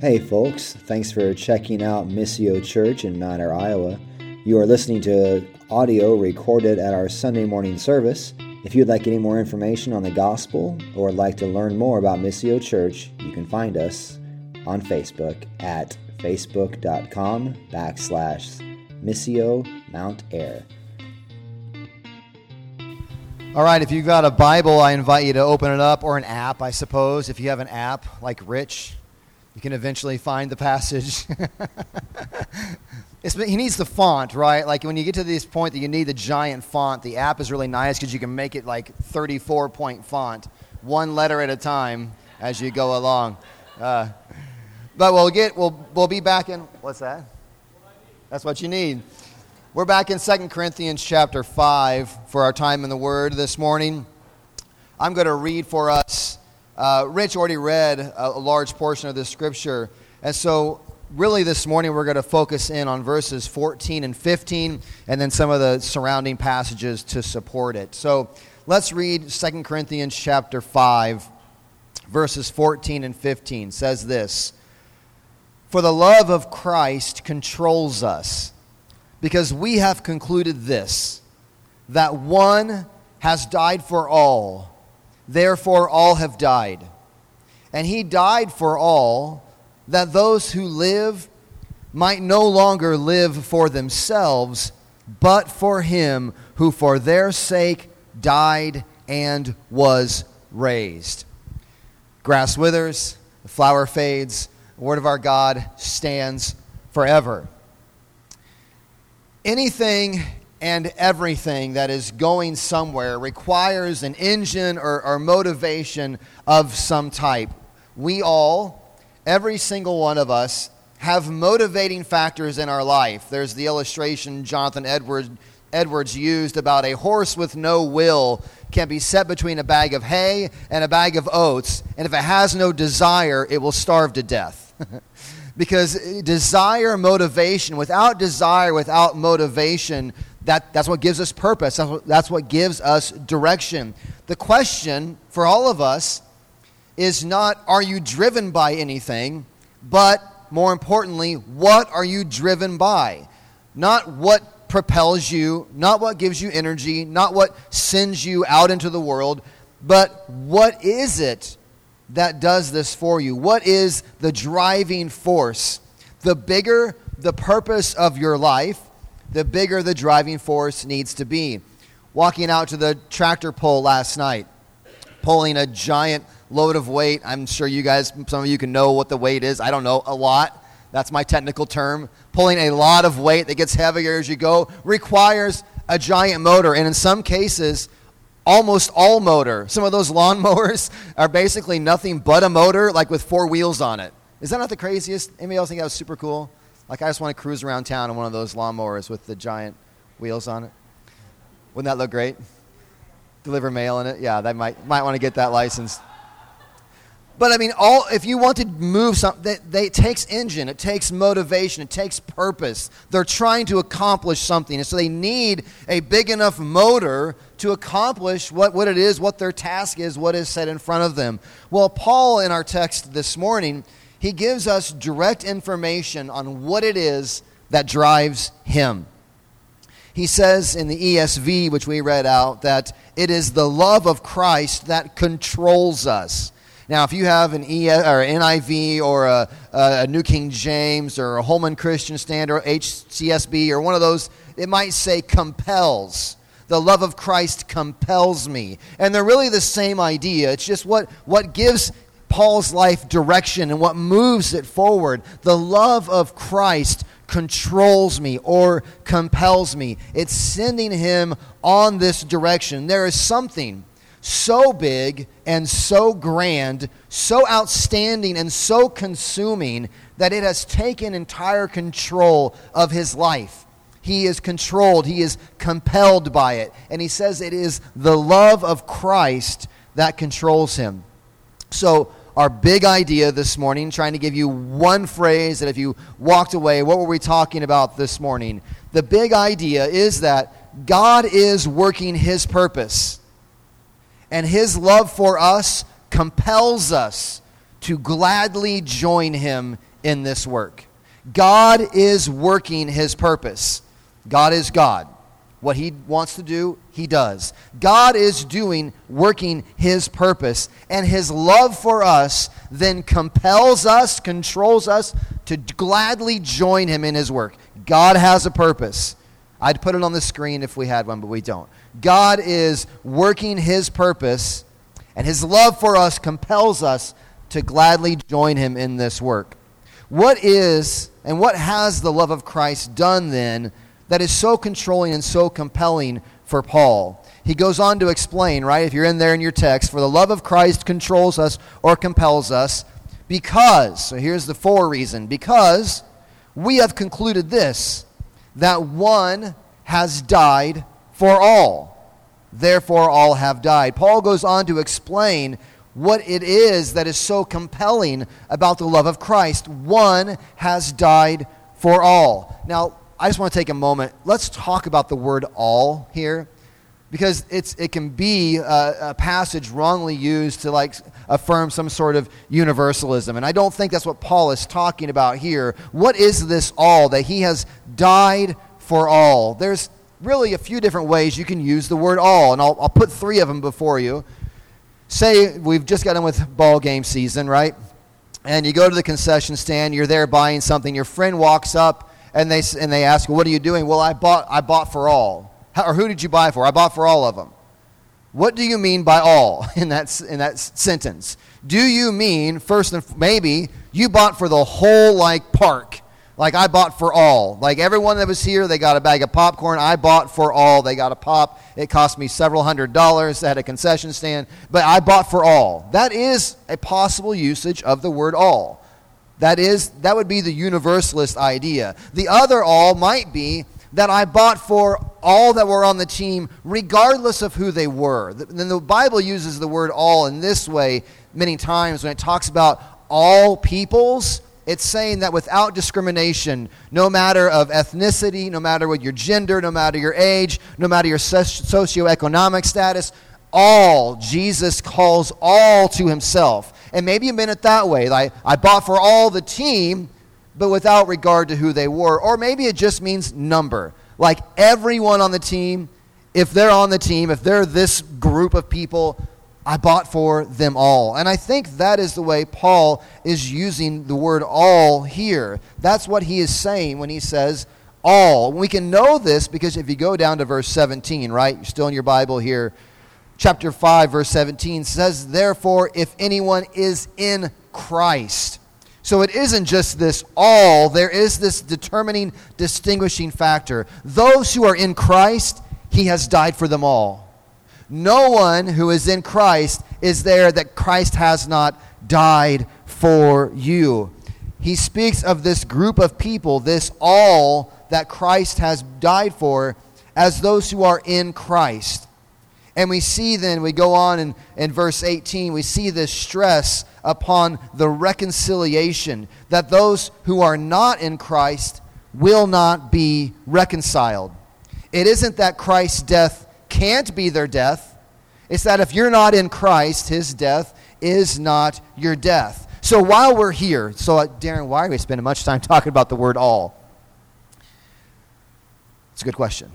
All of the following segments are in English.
Hey, folks, thanks for checking out Missio Church in Mount Ayr, Iowa. You are listening to audio recorded at our Sunday morning service. If you'd like any more information on the gospel or like to learn more about Missio Church, you can find us on Facebook at facebook.com backslash Missio Mount Ayr. All right, if you've got a Bible, I invite you to open it up, or an app, I suppose. If you have an app like Rich, you can eventually find the passage. he needs the font, right? Like when you get to this point that you need the giant font, the app is really nice because you can make it like 34 point font, one letter at a time as you go along. Uh, but we'll get we'll we'll be back in what's that? That's what you need. We're back in 2 Corinthians chapter 5 for our time in the Word this morning. I'm going to read for us. Uh, Rich already read a, a large portion of this scripture. And so, really, this morning we're going to focus in on verses 14 and 15 and then some of the surrounding passages to support it. So, let's read 2 Corinthians chapter 5, verses 14 and 15. It says this For the love of Christ controls us because we have concluded this that one has died for all, therefore all have died. And he died for all, that those who live might no longer live for themselves, but for him who for their sake died and was raised. Grass withers, the flower fades, the word of our God stands forever anything and everything that is going somewhere requires an engine or, or, motivation of some type. We all, every single one of us, have motivating factors in our life. There's the illustration Jonathan Edwards, Edwards used about a horse with no will can be set between a bag of hay and a bag of oats, and if it has no desire, it will starve to death. because desire, motivation, without desire, without motivation, that, that's what gives us purpose. That's what, that's what gives us direction. The question for all of us is not, are you driven by anything, but more importantly, what are you driven by? Not what propels you, not what gives you energy, not what sends you out into the world, but what is it that does this for you? What is the driving force? The bigger the purpose of your life, the bigger the driving force needs to be. Walking out to the tractor pull last night, pulling a giant load of weight. I'm sure you guys, some of you can know what the weight is. I don't know, a lot. That's my technical term. Pulling a lot of weight that gets heavier as you go requires a giant motor. And in some cases, almost all motor. Some of those lawnmowers are basically nothing but a motor, like with four wheels on it. Is that not the craziest? Anybody else think that was super cool? Like, I just want to cruise around town in one of those lawnmowers with the giant wheels on it. Wouldn't that look great? Deliver mail in it? Yeah, they might, might want to get that license. But I mean, all if you want to move something, they, they, it takes engine, it takes motivation, it takes purpose. They're trying to accomplish something, and so they need a big enough motor to accomplish what, what it is, what their task is, what is set in front of them. Well, Paul, in our text this morning, he gives us direct information on what it is that drives him. He says in the ESV, which we read out, that it is the love of Christ that controls us. Now, if you have an e- or NIV or a, a, New King James or a Holman Christian Standard HCSB or one of those, it might say compels. The love of Christ compels me. And they're really the same idea. It's just what, what gives Paul's life direction and what moves it forward. The love of Christ controls me or compels me. It's sending him on this direction. There is something so big and so grand, so outstanding and so consuming that it has taken entire control of his life. He is controlled, he is compelled by it. And he says it is the love of Christ that controls him. So, our big idea this morning, trying to give you one phrase that if you walked away, what were we talking about this morning? The big idea is that God is working his purpose and his love for us compels us to gladly join him in this work. God is working his purpose. God is God. What he wants to do, he does. God is doing, working his purpose. And his love for us then compels us, controls us to gladly join him in his work. God has a purpose. I'd put it on the screen if we had one, but we don't. God is working his purpose, and his love for us compels us to gladly join him in this work. What is and what has the love of Christ done then that is so controlling and so compelling for Paul? He goes on to explain, right? If you're in there in your text, for the love of Christ controls us or compels us because, so here's the for reason, because we have concluded this, that one has died for all. Therefore, all have died. Paul goes on to explain what it is that is so compelling about the love of Christ. One has died for all. Now, I just want to take a moment. Let's talk about the word all here because it's, it can be a, a, passage wrongly used to like affirm some sort of universalism and i don't think that's what paul is talking about here what is this all that he has died for all there's really a few different ways you can use the word all and i'll, I'll put three of them before you say we've just got in with ball game season, right? And you go to the concession stand, you're there buying something, your friend walks up and they, and they ask, What are you doing? Well, I bought, I bought for all. How, or who did you buy for? I bought for all of them. What do you mean by all in that, in that sentence? Do you mean, first and maybe, you bought for the whole like park? Like I bought for all. Like everyone that was here, they got a bag of popcorn. I bought for all. They got a pop. It cost me several hundred dollars at a concession stand, but I bought for all. That is a possible usage of the word all. That is that would be the universalist idea. The other all might be that I bought for all that were on the team, regardless of who they were. Then the Bible uses the word all in this way many times when it talks about all peoples it's saying that without discrimination, no matter of ethnicity, no matter what your gender, no matter your age, no matter your socioeconomic status, all, Jesus calls all to himself. And maybe you meant it that way. Like, I bought for all the team, but without regard to who they were. Or maybe it just means number. Like everyone on the team, if they're on the team, if they're this group of people, I bought for them all. And I think that is the way Paul is using the word all here. That's what he is saying when he says all. We can know this because if you go down to verse 17, right? You're still in your Bible here. Chapter 5, verse 17 says, Therefore, if anyone is in Christ. So it isn't just this all, there is this determining, distinguishing factor. Those who are in Christ, he has died for them all. No one who is in Christ is there that Christ has not died for you. He speaks of this group of people, this all that Christ has died for, as those who are in Christ. And we see then, we go on in, in verse 18, we see this stress upon the reconciliation that those who are not in Christ will not be reconciled. It isn't that Christ's death can't be their death. It's that if you're not in Christ, his death is not your death. So while we're here, so uh, Darin, why are we spending much time talking about the word all? It's a good question.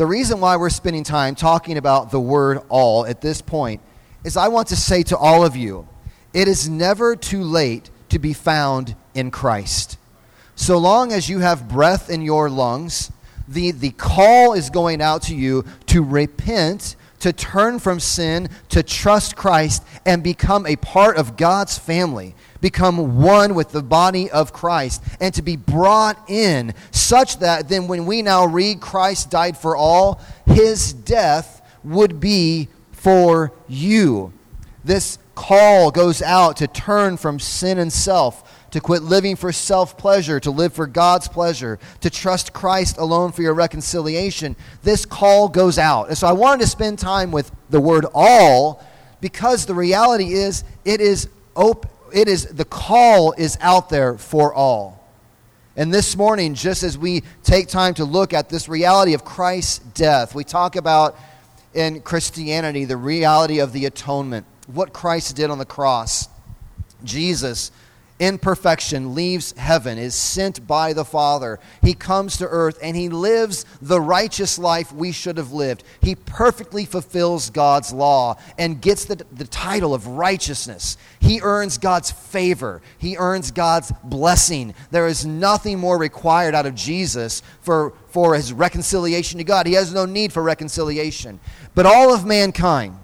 The reason why we're spending time talking about the word all at this point is I want to say to all of you, it is never too late to be found in Christ. So long as you have breath in your lungs, the, the call is going out to you to repent, to turn from sin, to trust Christ, and become a part of God's family, become one with the body of Christ, and to be brought in such that then when we now read Christ died for all, his death would be for you. This call goes out to turn from sin and self to quit living for self pleasure, to live for God's pleasure, to trust Christ alone for your reconciliation. This call goes out. And so I wanted to spend time with the word all because the reality is it is open it is the call is out there for all. And this morning, just as we take time to look at this reality of Christ's death, we talk about in Christianity the reality of the atonement, what Christ did on the cross. Jesus in perfection leaves heaven, is sent by the Father. He comes to earth and he lives the righteous life we should have lived. He perfectly fulfills God's law and gets the, the title of righteousness. He earns God's favor, he earns God's blessing. There is nothing more required out of Jesus for, for his reconciliation to God. He has no need for reconciliation. But all of mankind,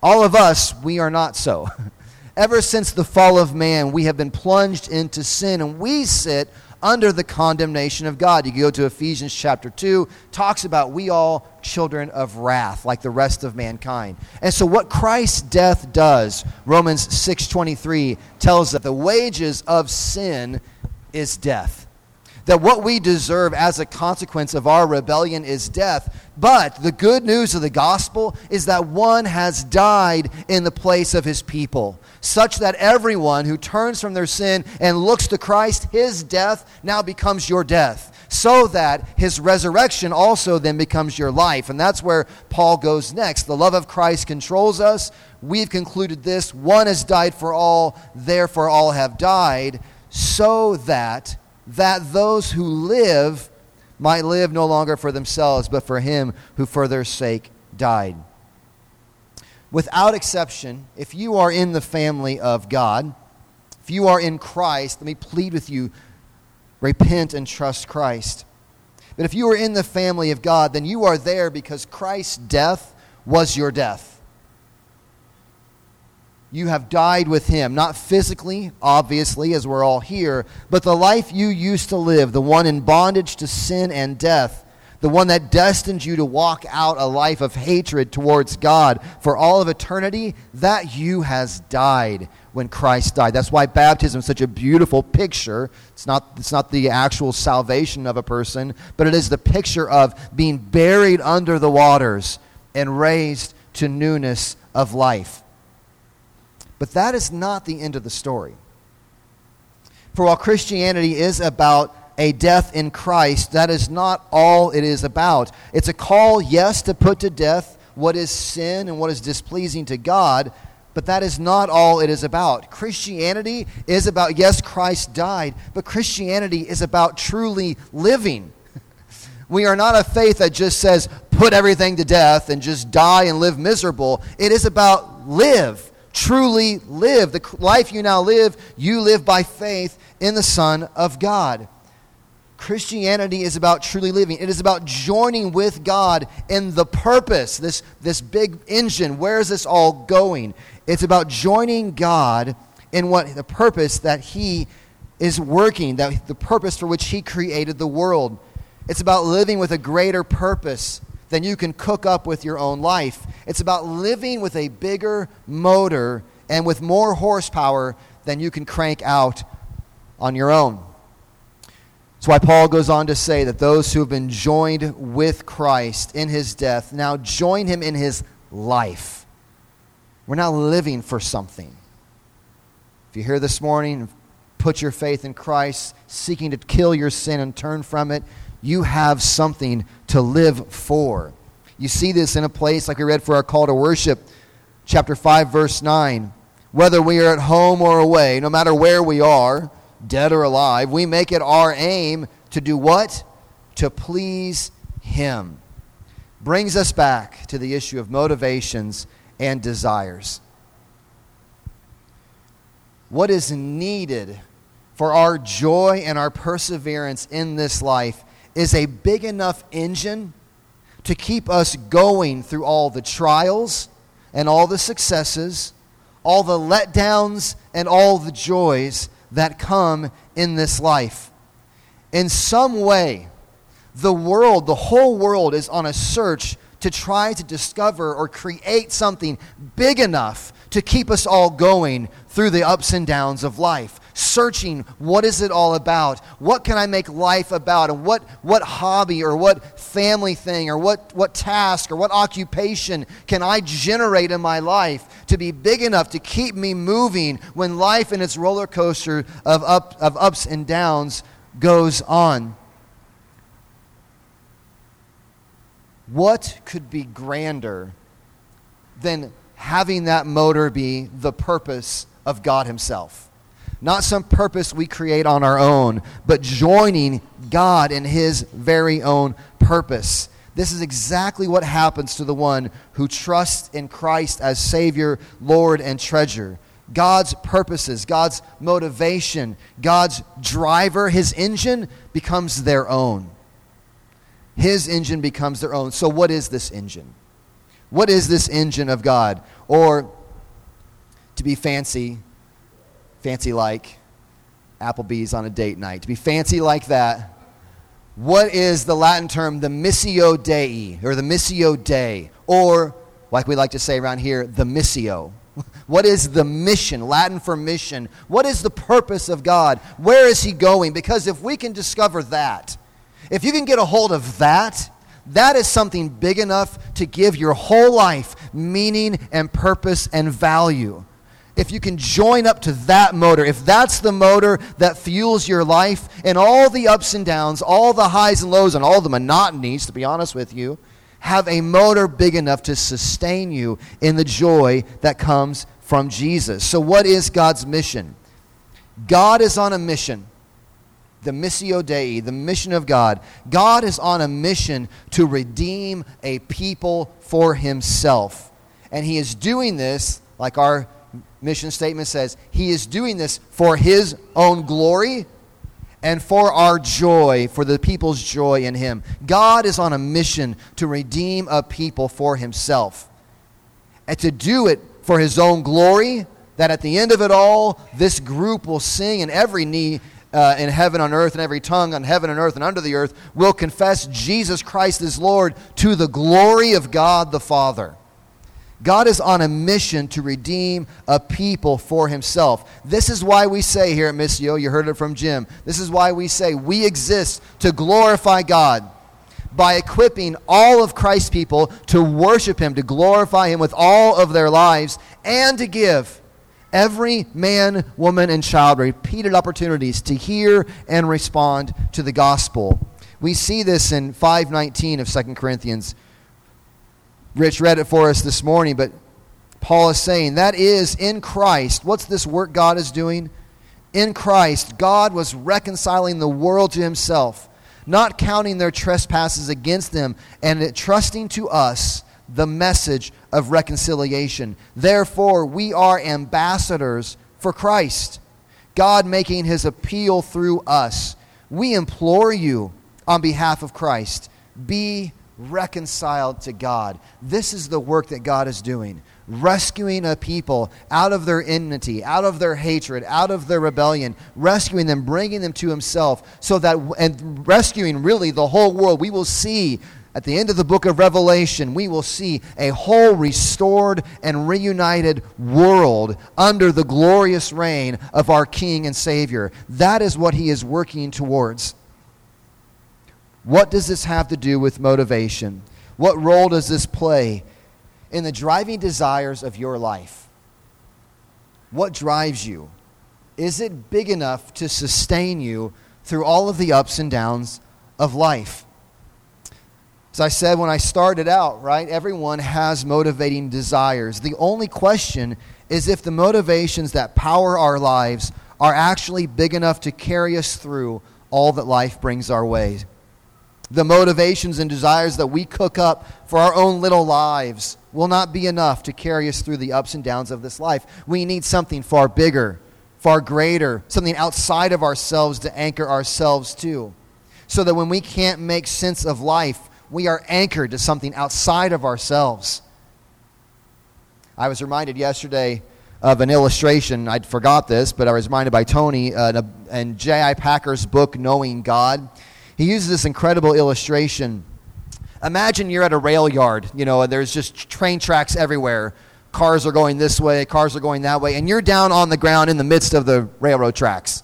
all of us, we are not so. Ever since the fall of man, we have been plunged into sin and we sit under the condemnation of God. You go to Ephesians chapter 2, talks about we all children of wrath like the rest of mankind. And so what Christ's death does, Romans 6:23 tells us that the wages of sin is death that what we deserve as a consequence of our rebellion is death. But the good news of the gospel is that one has died in the place of his people, such that everyone who turns from their sin and looks to Christ, his death now becomes your death. So that his resurrection also then becomes your life. And that's where Paul goes next. The love of Christ controls us. We've concluded this one has died for all, therefore all have died, so that that those who live might live no longer for themselves, but for him who for their sake died. Without exception, if you are in the family of God, if you are in Christ, let me plead with you repent and trust Christ. But if you are in the family of God, then you are there because Christ's death was your death you have died with him. Not physically, obviously, as we're all here, but the life you used to live, the one in bondage to sin and death, the one that destined you to walk out a life of hatred towards God for all of eternity, that you has died when Christ died. That's why baptism is such a beautiful picture. It's not, it's not the actual salvation of a person, but it is the picture of being buried under the waters and raised to newness of life. But that is not the end of the story. For while Christianity is about a death in Christ, that is not all it is about. It's a call, yes, to put to death what is sin and what is displeasing to God, but that is not all it is about. Christianity is about, yes, Christ died, but Christianity is about truly living. We are not a faith that just says, put everything to death and just die and live miserable. It is about live truly live. The life you now live, you live by faith in the Son of God. Christianity is about truly living. It is about joining with God in the purpose, this, this big engine. Where is this all going? It's about joining God in what the purpose that He is working, that the purpose for which He created the world. It's about living with a greater purpose than you can cook up with your own life. It's about living with a bigger motor and with more horsepower than you can crank out on your own. That's why Paul goes on to say that those who have been joined with Christ in his death now join him in his life. We're now living for something. If you're here this morning, put your faith in Christ, seeking to kill your sin and turn from it, you have something to live for. You see this in a place like we read for our call to worship, chapter 5, verse 9. Whether we are at home or away, no matter where we are, dead or alive, we make it our aim to do what? To please Him. Brings us back to the issue of motivations and desires. What is needed for our joy and our perseverance in this life is a big enough engine to keep us going through all the trials and all the successes, all the letdowns and all the joys that come in this life. In some way, the world, the whole world, is on a search to try to discover or create something big enough to keep us all going through the ups and downs of life searching what is it all about? What can I make life about? And what, what hobby or what family thing or what, what task or what occupation can I generate in my life to be big enough to keep me moving when life in its roller coaster of, up, of ups and downs goes on? What could be grander than having that motor be the purpose of God Himself. Not some purpose we create on our own, but joining God in His very own purpose. This is exactly what happens to the one who trusts in Christ as Savior, Lord, and treasure. God's purposes, God's motivation, God's driver, His engine becomes their own. His engine becomes their own. So, what is this engine? What is this engine of God? Or, to be fancy, fancy like Applebee's on a date night, to be fancy like that, what is the Latin term, the missio dei, or the missio dei, or like we like to say around here, the missio? What is the mission? Latin for mission. What is the purpose of God? Where is He going? Because if we can discover that, if you can get a hold of that, that is something big enough to give your whole life meaning and purpose and value. If you can join up to that motor, if that's the motor that fuels your life and all the ups and downs, all the highs and lows, and all the monotonies, to be honest with you, have a motor big enough to sustain you in the joy that comes from Jesus. So, what is God's mission? God is on a mission the Missio Dei, the mission of God. God is on a mission to redeem a people for himself. And he is doing this, like our mission statement says, he is doing this for his own glory and for our joy, for the people's joy in him. God is on a mission to redeem a people for himself. And to do it for his own glory, that at the end of it all, this group will sing and every knee uh, in heaven on earth and every tongue on heaven and earth and under the earth will confess Jesus Christ is Lord to the glory of God the Father. God is on a mission to redeem a people for himself. This is why we say here at Missio, you heard it from Jim, this is why we say we exist to glorify God by equipping all of Christ's people to worship him, to glorify him with all of their lives, and to give every man, woman, and child repeated opportunities to hear and respond to the gospel. We see this in 519 of 2 Corinthians. Rich read it for us this morning, but Paul is saying that is in Christ. What's this work God is doing? In Christ, God was reconciling the world to himself, not counting their trespasses against them, and trusting to us the message of reconciliation. Therefore, we are ambassadors for Christ, God making his appeal through us. We implore you on behalf of Christ be reconciled to God. This is the work that God is doing. Rescuing a people out of their enmity, out of their hatred, out of their rebellion, rescuing them, bringing them to Himself, so that, and rescuing really the whole world. We will see at the end of the book of Revelation, we will see a whole restored and reunited world under the glorious reign of our King and Savior. That is what he is working towards. What does this have to do with motivation? What role does this play in the driving desires of your life? What drives you? Is it big enough to sustain you through all of the ups and downs of life? As I said when I started out, right, everyone has motivating desires. The only question is if the motivations that power our lives are actually big enough to carry us through all that life brings our way. The motivations and desires that we cook up for our own little lives will not be enough to carry us through the ups and downs of this life. We need something far bigger, far greater, something outside of ourselves to anchor ourselves to. So that when we can't make sense of life, we are anchored to something outside of ourselves. I was reminded yesterday of an illustration. I'd forgot this, but I was reminded by Tony uh, in J.I. Packer's book, Knowing God. He uses this incredible illustration. Imagine you're at a rail yard, you know, and there's just train tracks everywhere. Cars are going this way, cars are going that way, and you're down on the ground in the midst of the railroad tracks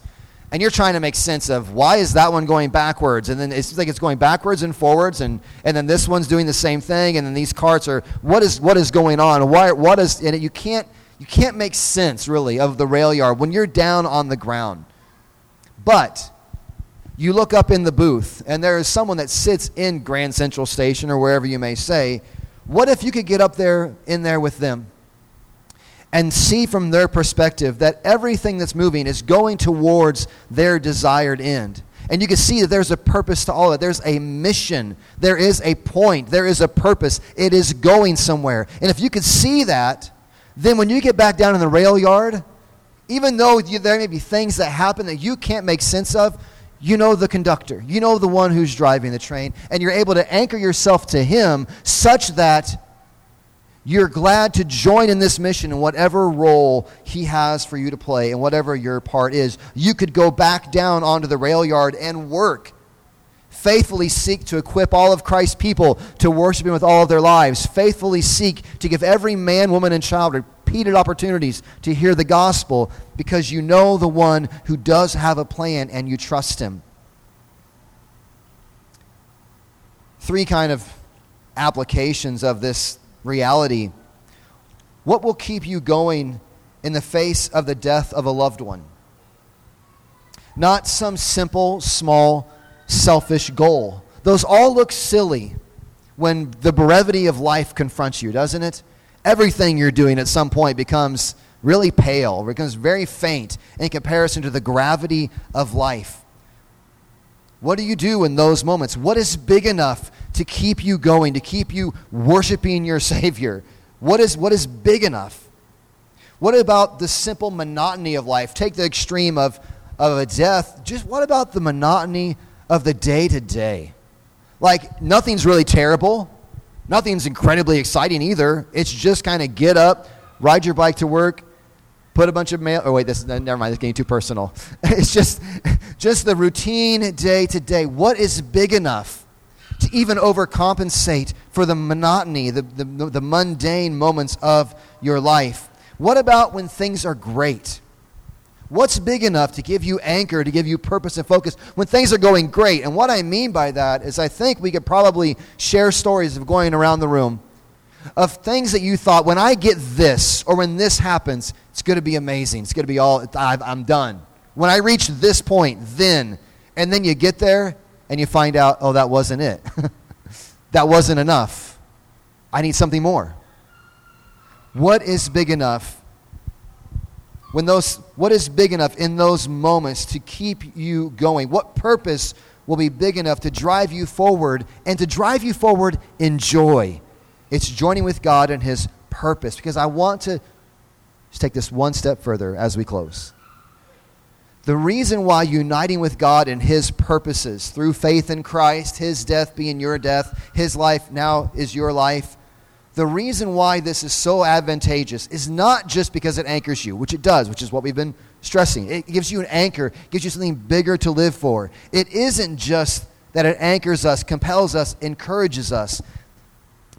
and you're trying to make sense of why is that one going backwards and then it seems like it's going backwards and forwards and, and then this one's doing the same thing and then these carts are what is what is going on why what is and you can't you can't make sense really of the rail yard when you're down on the ground but you look up in the booth and there is someone that sits in grand central station or wherever you may say what if you could get up there in there with them and see from their perspective that everything that's moving is going towards their desired end. And you can see that there's a purpose to all of it. There's a mission. There is a point. There is a purpose. It is going somewhere. And if you could see that, then when you get back down in the rail yard, even though you, there may be things that happen that you can't make sense of, you know the conductor. You know the one who's driving the train. And you're able to anchor yourself to him such that you're glad to join in this mission in whatever role he has for you to play and whatever your part is. You could go back down onto the rail yard and work. Faithfully seek to equip all of Christ's people to worship him with all of their lives. Faithfully seek to give every man, woman, and child repeated opportunities to hear the gospel because you know the one who does have a plan and you trust him. Three kind of applications of this reality. What will keep you going in the face of the death of a loved one? Not some simple, small, selfish goal. Those all look silly when the brevity of life confronts you, doesn't it? Everything you're doing at some point becomes really pale, becomes very faint in comparison to the gravity of life. What do you do in those moments? What is big enough to keep you going, to keep you worshiping your Savior? What is, what is big enough? What about the simple monotony of life? Take the extreme of, of a death. Just what about the monotony of the day to day? Like, nothing's really terrible. Nothing's incredibly exciting either. It's just kind of get up, ride your bike to work, put a bunch of mail. Oh wait, this never mind. This is getting too personal. it's just, just the routine day to day. What is big enough to even overcompensate for the monotony, the, the, the mundane moments of your life? What about when things are great? What's big enough to give you anchor, to give you purpose and focus when things are going great? And what I mean by that is, I think we could probably share stories of going around the room of things that you thought, when I get this or when this happens, it's going to be amazing. It's going to be all, I'm done. When I reach this point, then, and then you get there and you find out, oh, that wasn't it. that wasn't enough. I need something more. What is big enough? When those, what is big enough in those moments to keep you going? What purpose will be big enough to drive you forward and to drive you forward in joy? It's joining with God and His purpose. Because I want to just take this one step further as we close. The reason why uniting with God and His purposes through faith in Christ, His death being your death, His life now is your life, the reason why this is so advantageous is not just because it anchors you, which it does, which is what we've been stressing. It gives you an anchor, gives you something bigger to live for. It isn't just that it anchors us, compels us, encourages us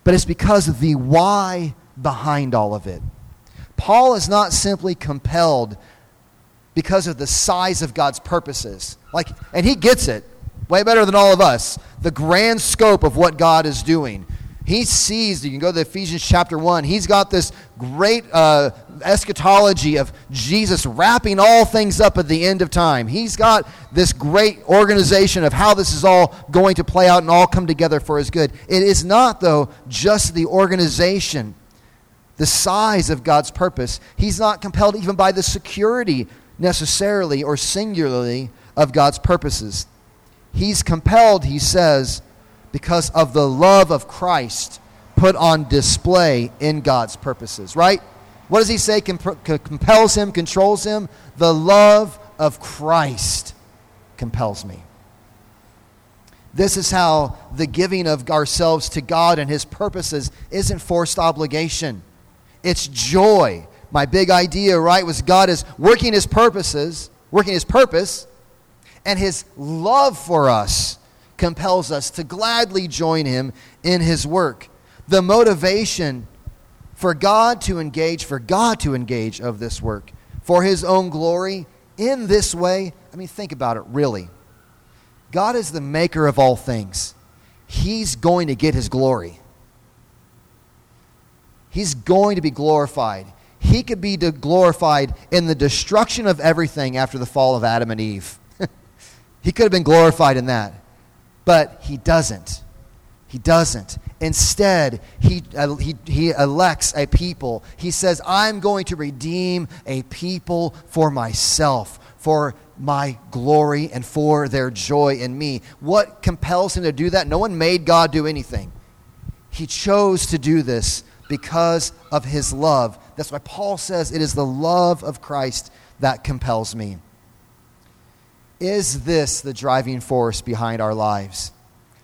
but it's because of the why behind all of it. Paul is not simply compelled because of the size of God's purposes. Like, and he gets it way better than all of us. The grand scope of what God is doing. He sees, you can go to Ephesians chapter 1, he's got this great uh, eschatology of Jesus wrapping all things up at the end of time. He's got this great organization of how this is all going to play out and all come together for his good. It is not, though, just the organization, the size of God's purpose. He's not compelled even by the security necessarily or singularly of God's purposes. He's compelled, he says, because of the love of Christ put on display in God's purposes, right? What does he say comp- compels him, controls him? The love of Christ compels me. This is how the giving of ourselves to God and his purposes isn't forced obligation. It's joy. My big idea, right, was God is working his purposes, working his purpose, and his love for us compels us to gladly join him in his work. The motivation for God to engage, for God to engage of this work, for his own glory in this way. I mean, think about it really. God is the maker of all things. He's going to get his glory. He's going to be glorified. He could be glorified in the destruction of everything after the fall of Adam and Eve. he could have been glorified in that. But he doesn't. He doesn't. Instead, he, uh, he, he elects a people. He says, I'm going to redeem a people for myself, for my glory, and for their joy in me. What compels him to do that? No one made God do anything. He chose to do this because of his love. That's why Paul says it is the love of Christ that compels me. Is this the driving force behind our lives?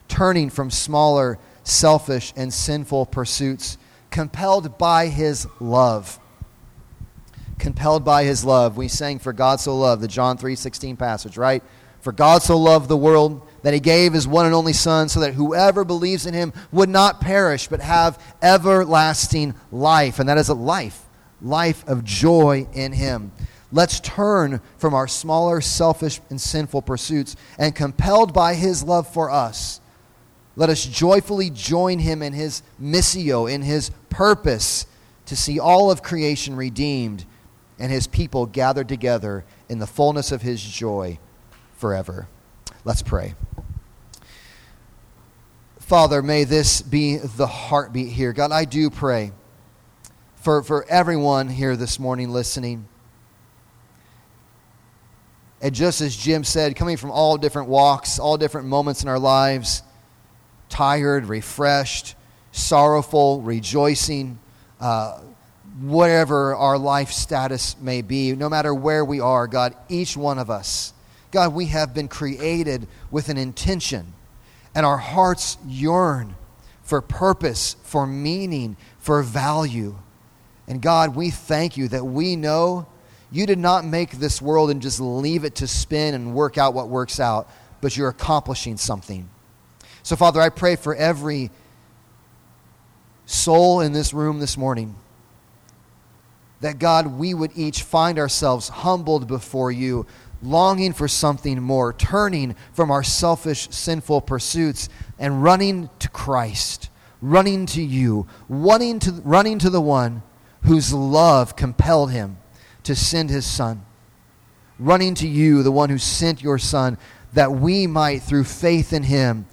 Turning from smaller, selfish, and sinful pursuits, compelled by his love. Compelled by his love. We sang for God so loved, the John 3:16 passage, right? For God so loved the world that he gave his one and only Son, so that whoever believes in him would not perish, but have everlasting life. And that is a life, life of joy in him. Let's turn from our smaller, selfish, and sinful pursuits, and compelled by his love for us, let us joyfully join him in his missio, in his purpose to see all of creation redeemed and his people gathered together in the fullness of his joy forever. Let's pray. Father, may this be the heartbeat here. God, I do pray for, for everyone here this morning listening. And just as Jim said, coming from all different walks, all different moments in our lives, tired, refreshed, sorrowful, rejoicing, uh, whatever our life status may be, no matter where we are, God, each one of us God, we have been created with an intention, and our hearts yearn for purpose, for meaning, for value. And God, we thank you that we know you did not make this world and just leave it to spin and work out what works out, but you're accomplishing something. So, Father, I pray for every soul in this room this morning that, God, we would each find ourselves humbled before you, longing for something more, turning from our selfish, sinful pursuits and running to Christ, running to you, wanting to, running to the one whose love compelled him to send his Son, running to you, the one who sent your Son, that we might, through faith in him,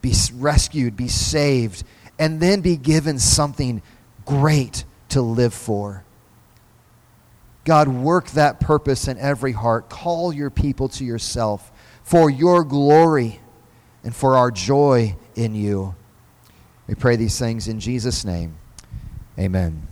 be rescued, be saved, and then be given something great to live for. God, work that purpose in every heart. Call your people to yourself for your glory and for our joy in you. We pray these things in Jesus' name. Amen.